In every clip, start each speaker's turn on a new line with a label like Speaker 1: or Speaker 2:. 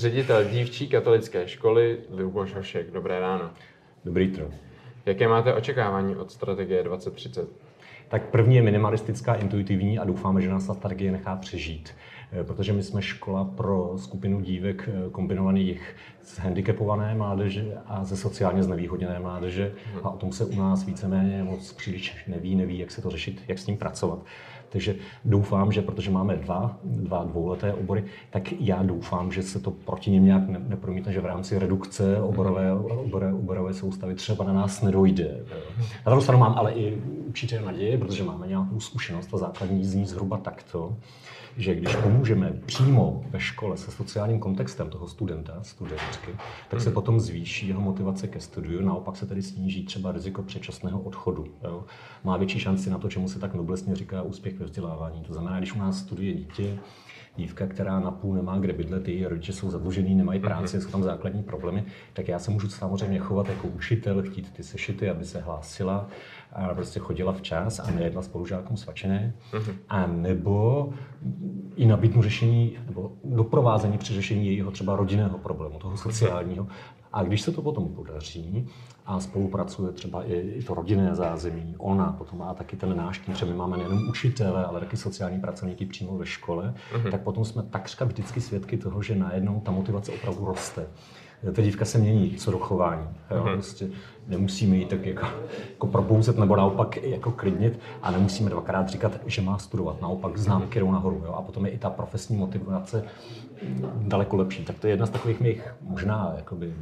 Speaker 1: ředitel dívčí katolické školy Luboš Hošek. Dobré ráno.
Speaker 2: Dobrý tro.
Speaker 1: Jaké máte očekávání od strategie 2030?
Speaker 2: Tak první je minimalistická, intuitivní a doufáme, že nás ta strategie nechá přežít. Eh, protože my jsme škola pro skupinu dívek eh, kombinovaných z handicapované mládeže a ze sociálně znevýhodněné mládeže a o tom se u nás víceméně moc příliš neví, neví, jak se to řešit, jak s tím pracovat. Takže doufám, že protože máme dva, dva dvouleté obory, tak já doufám, že se to proti něm nějak nepromítne, že v rámci redukce oborové, oborové, oborové soustavy třeba na nás nedojde. Na druhou stranu mám ale i určitě naděje, protože máme nějakou zkušenost a základní zní zhruba takto, že když pomůžeme přímo ve škole se sociálním kontextem toho studenta, studentky, tak se hmm. potom zvýší jeho motivace ke studiu, naopak se tedy sníží třeba riziko předčasného odchodu. Jo. Má větší šanci na to, čemu se tak noblesně říká úspěch ve vzdělávání. To znamená, když u nás studuje dítě, dívka, která na půl nemá kde bydlet, její rodiče jsou zadlužený, nemají mhm. práci, mm-hmm. jsou tam základní problémy, tak já se můžu samozřejmě chovat jako učitel, chtít ty sešity, aby se hlásila a prostě chodila včas a nejedla spolužákům svačené. Mm-hmm. A nebo i nabídnu řešení, nebo doprovázení při řešení jejího třeba rodinného problému, toho sociálního. A když se to potom podaří a spolupracuje třeba i, i to rodinné zázemí, ona potom má taky ten náš tým, protože my máme nejenom učitele, ale taky sociální pracovníky přímo ve škole, mm-hmm. tak potom jsme takřka vždycky svědky toho, že najednou ta motivace opravdu roste ta dívka se mění co do chování. Jo? Mm-hmm. Prostě nemusíme jí tak jako, jako probouzet nebo naopak jako klidnit a nemusíme dvakrát říkat, že má studovat. Naopak známky jdou nahoru. Jo? A potom je i ta profesní motivace daleko lepší. Tak to je jedna z takových mých možná jakoby,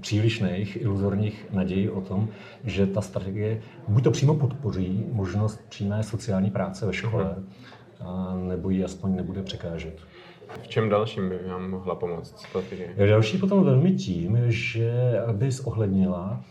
Speaker 2: přílišných, iluzorních nadějí o tom, že ta strategie buď to přímo podpoří možnost přímé sociální práce ve škole, mm-hmm. A nebo ji aspoň nebude překážet.
Speaker 1: V čem dalším by vám mohla pomoct strategie?
Speaker 2: Další potom velmi tím, že by zohlednila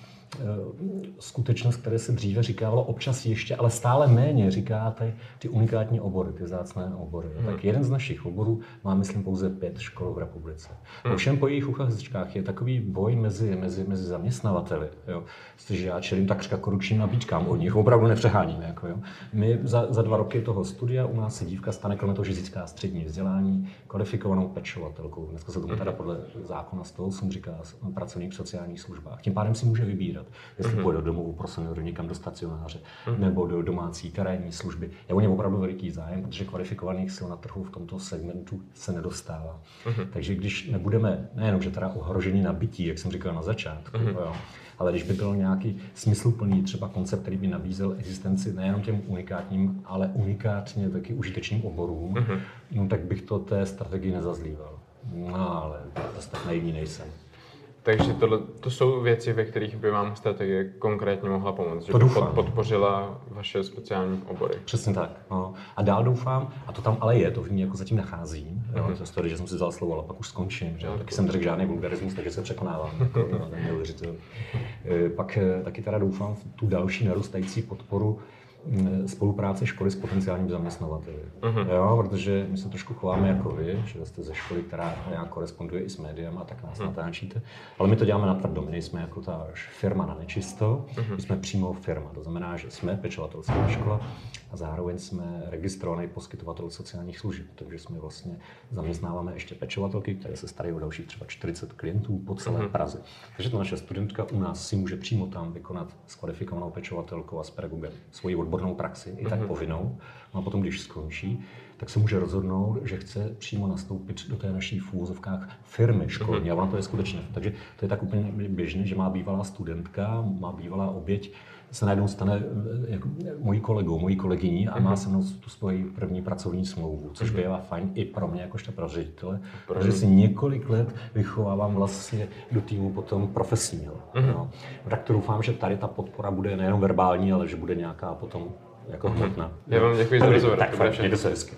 Speaker 2: skutečnost, které se dříve říkávalo občas ještě, ale stále méně říkáte ty unikátní obory, ty zácné obory. Hmm. Tak jeden z našich oborů má, myslím, pouze pět škol v republice. Hmm. Ovšem po jejich uchazečkách je takový boj mezi, mezi, mezi zaměstnavateli. Jo. Protože já čelím takřka korupčním nabídkám od nich, opravdu nepřeháníme. Jako, jo. My za, za, dva roky toho studia u nás se dívka stane kromě toho, že získá střední vzdělání, kvalifikovanou pečovatelkou. Dneska se tomu hmm. teda podle zákona 108 říká pracovník v sociálních službách. Tím pádem si může vybírat vybírat. Jestli mm-hmm. půjde do domovu pro seniory někam do stacionáře mm-hmm. nebo do domácí terénní služby. Je o ně opravdu veliký zájem, protože kvalifikovaných sil na trhu v tomto segmentu se nedostává. Mm-hmm. Takže když nebudeme nejenom, že teda ohrožení nabití, jak jsem říkal na začátku, mm-hmm. jo, ale když by byl nějaký smysluplný třeba koncept, který by nabízel existenci nejenom těm unikátním, ale unikátně taky užitečným oborům, mm-hmm. no, tak bych to té strategii nezazlíval. No ale zase tak naivní nejsem.
Speaker 1: Takže tohle, to jsou věci, ve kterých by vám strategie konkrétně mohla pomoct, že
Speaker 2: to
Speaker 1: by pod, podpořila vaše speciální obory.
Speaker 2: Přesně tak. No. A dál doufám, a to tam ale je, to v ní jako zatím nacházím, mm-hmm. jo, mhm. to story, že jsem si vzal slovo, ale pak už skončím, že? No, taky jsem řekl žádný vulgarismus, takže se překonávám. jako, no, eh, pak eh, taky teda doufám v tu další narůstající podporu spolupráce školy s potenciálním zaměstnavateli. Uh-huh. Jo, protože my se trošku chováme jako vy, že jste ze školy, která nějak koresponduje i s médiem a tak nás uh-huh. natáčíte. Ale my to děláme natvrdo, my nejsme jako ta firma na nečisto, uh-huh. my jsme přímo firma. To znamená, že jsme pečovatelská škola a zároveň jsme registrovaný poskytovatel sociálních služeb. Takže jsme vlastně zaměstnáváme ještě pečovatelky, které se starají o dalších třeba 40 klientů po celé uh-huh. Praze. Takže to naše studentka u nás si může přímo tam vykonat s kvalifikovanou pečovatelkou a s pedagogem svoji odbornou odbornou praxi, i tak mm-hmm. povinnou. No a potom, když skončí, tak se může rozhodnout, že chce přímo nastoupit do té naší v úvozovkách firmy školní. Mm-hmm. A ono to je skutečně. Takže to je tak úplně běžné, že má bývalá studentka, má bývalá oběť, se najednou stane eh, jako mojí kolegou, mojí kolegyní a má mhm. se mnou tu svoji první pracovní smlouvu, což mhm. bývá fajn i pro mě jakožto pro ředitele, protože si několik let vychovávám vlastně do týmu potom profesního. Mm-hmm. No. Tak to doufám, že tady ta podpora bude nejenom verbální, ale že bude nějaká potom jako hmotná.
Speaker 1: Já vám děkuji za rozhovor.
Speaker 2: Tak, fajn, mějte se hezky.